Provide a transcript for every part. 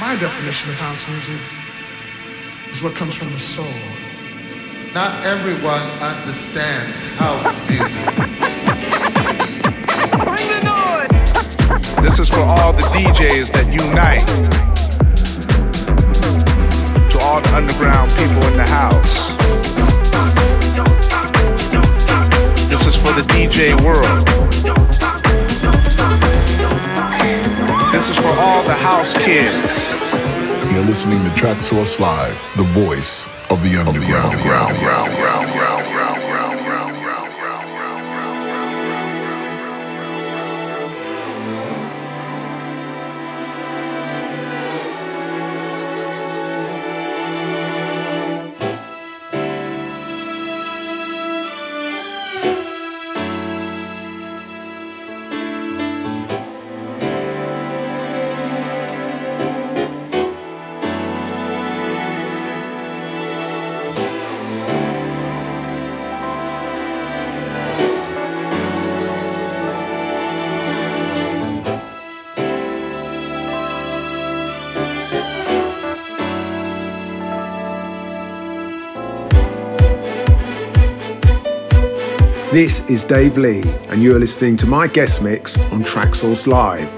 My definition of house music is what comes from the soul. Not everyone understands house music. Bring the noise! This is for all the DJs that unite. To all the underground people in the house. This is for the DJ world. This is for all the house kids. You're listening to Traxsource Live, the voice of the underground. This is Dave Lee, and you are listening to my guest mix on Traxsource Live.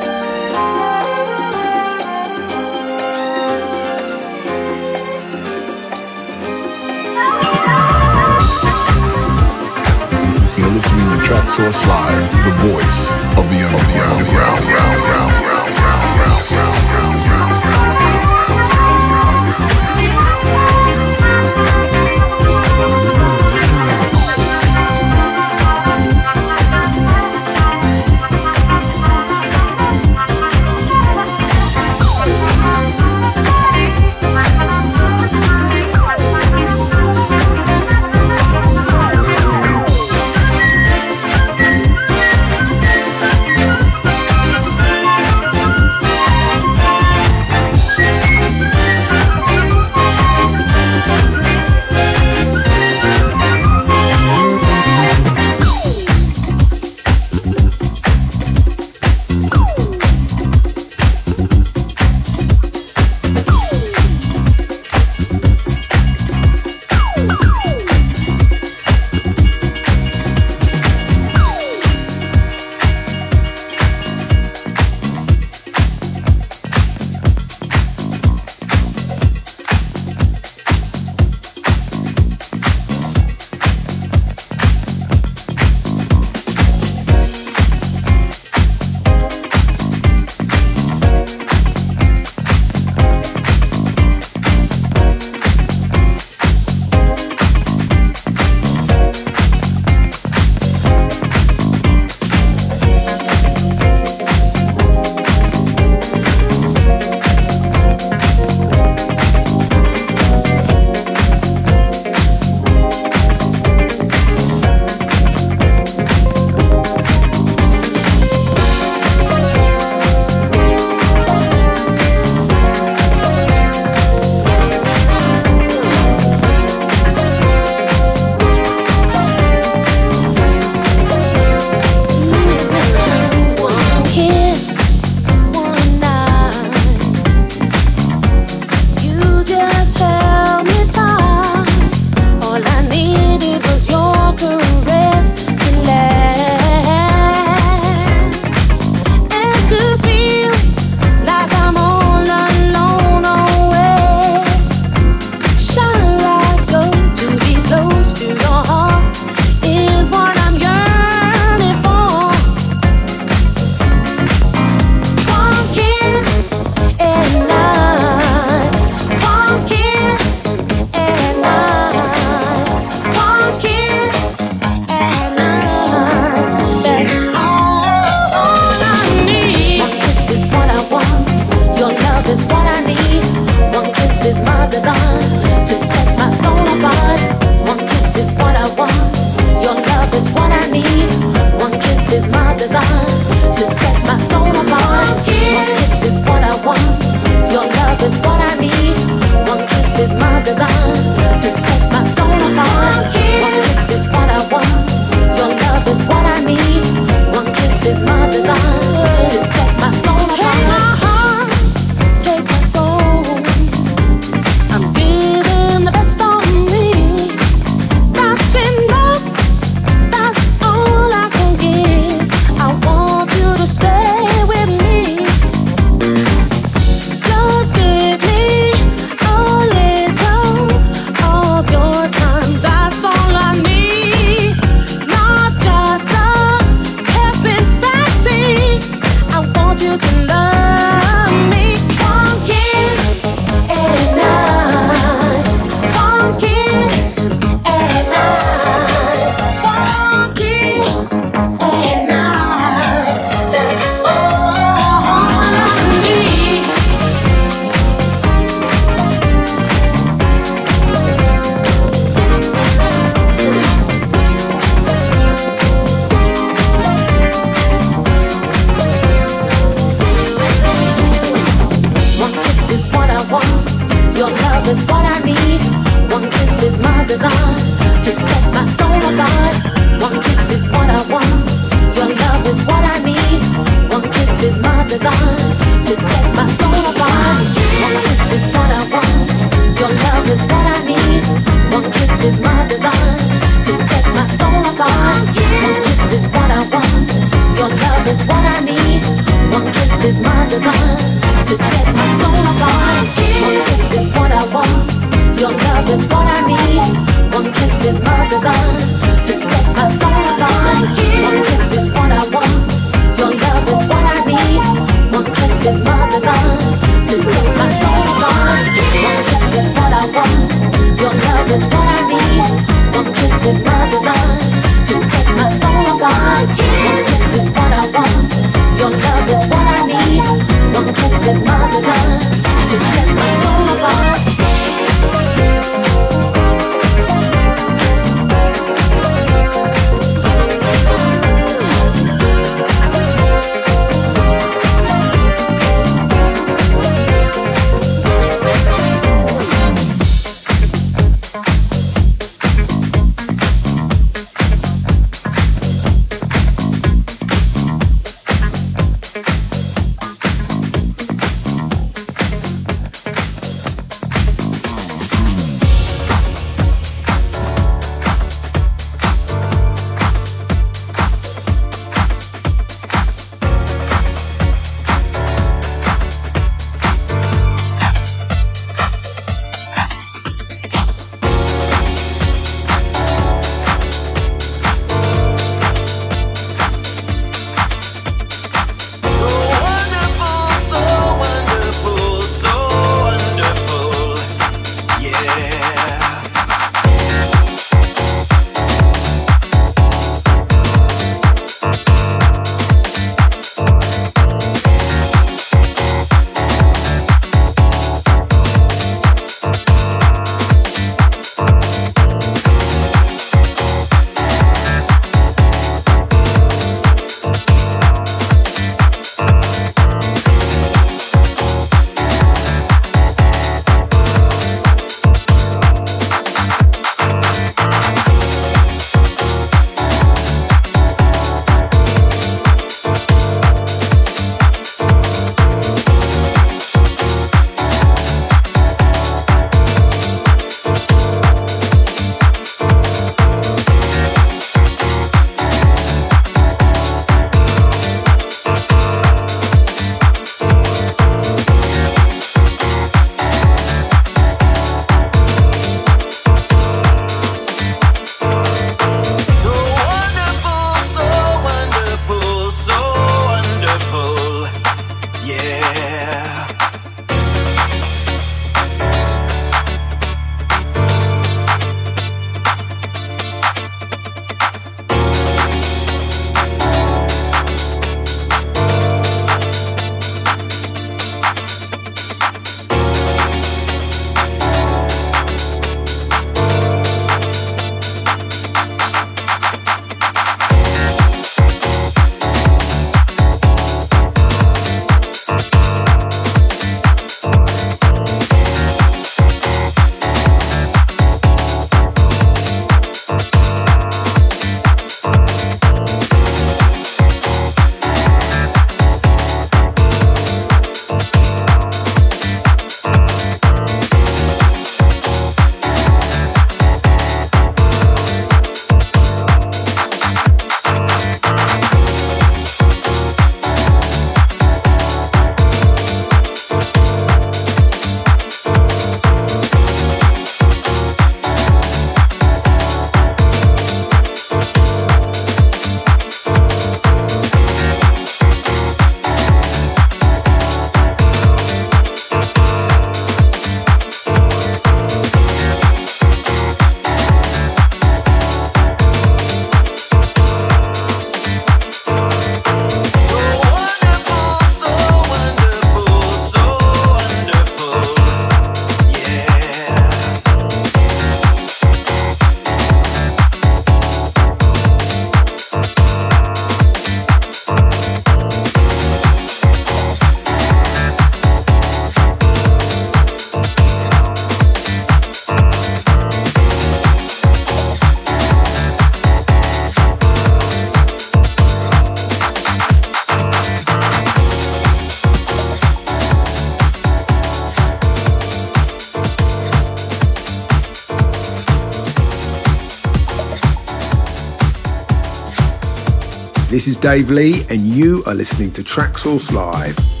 This is Dave Lee, and you are listening to Traxsource Live.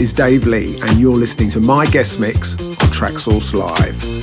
Is Dave Lee, and you're listening to my guest mix on Traxsource Live.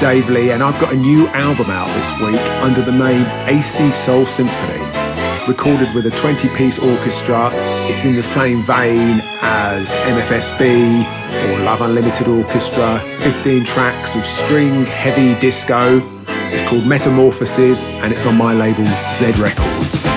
Dave Lee, and I've got a new album out this week under the name AC Soul Symphony. Recorded with a 20 piece orchestra, it's in the same vein as MFSB or Love Unlimited Orchestra. 15 tracks of string heavy disco. It's called Metamorphosis, and it's on my label Z Records.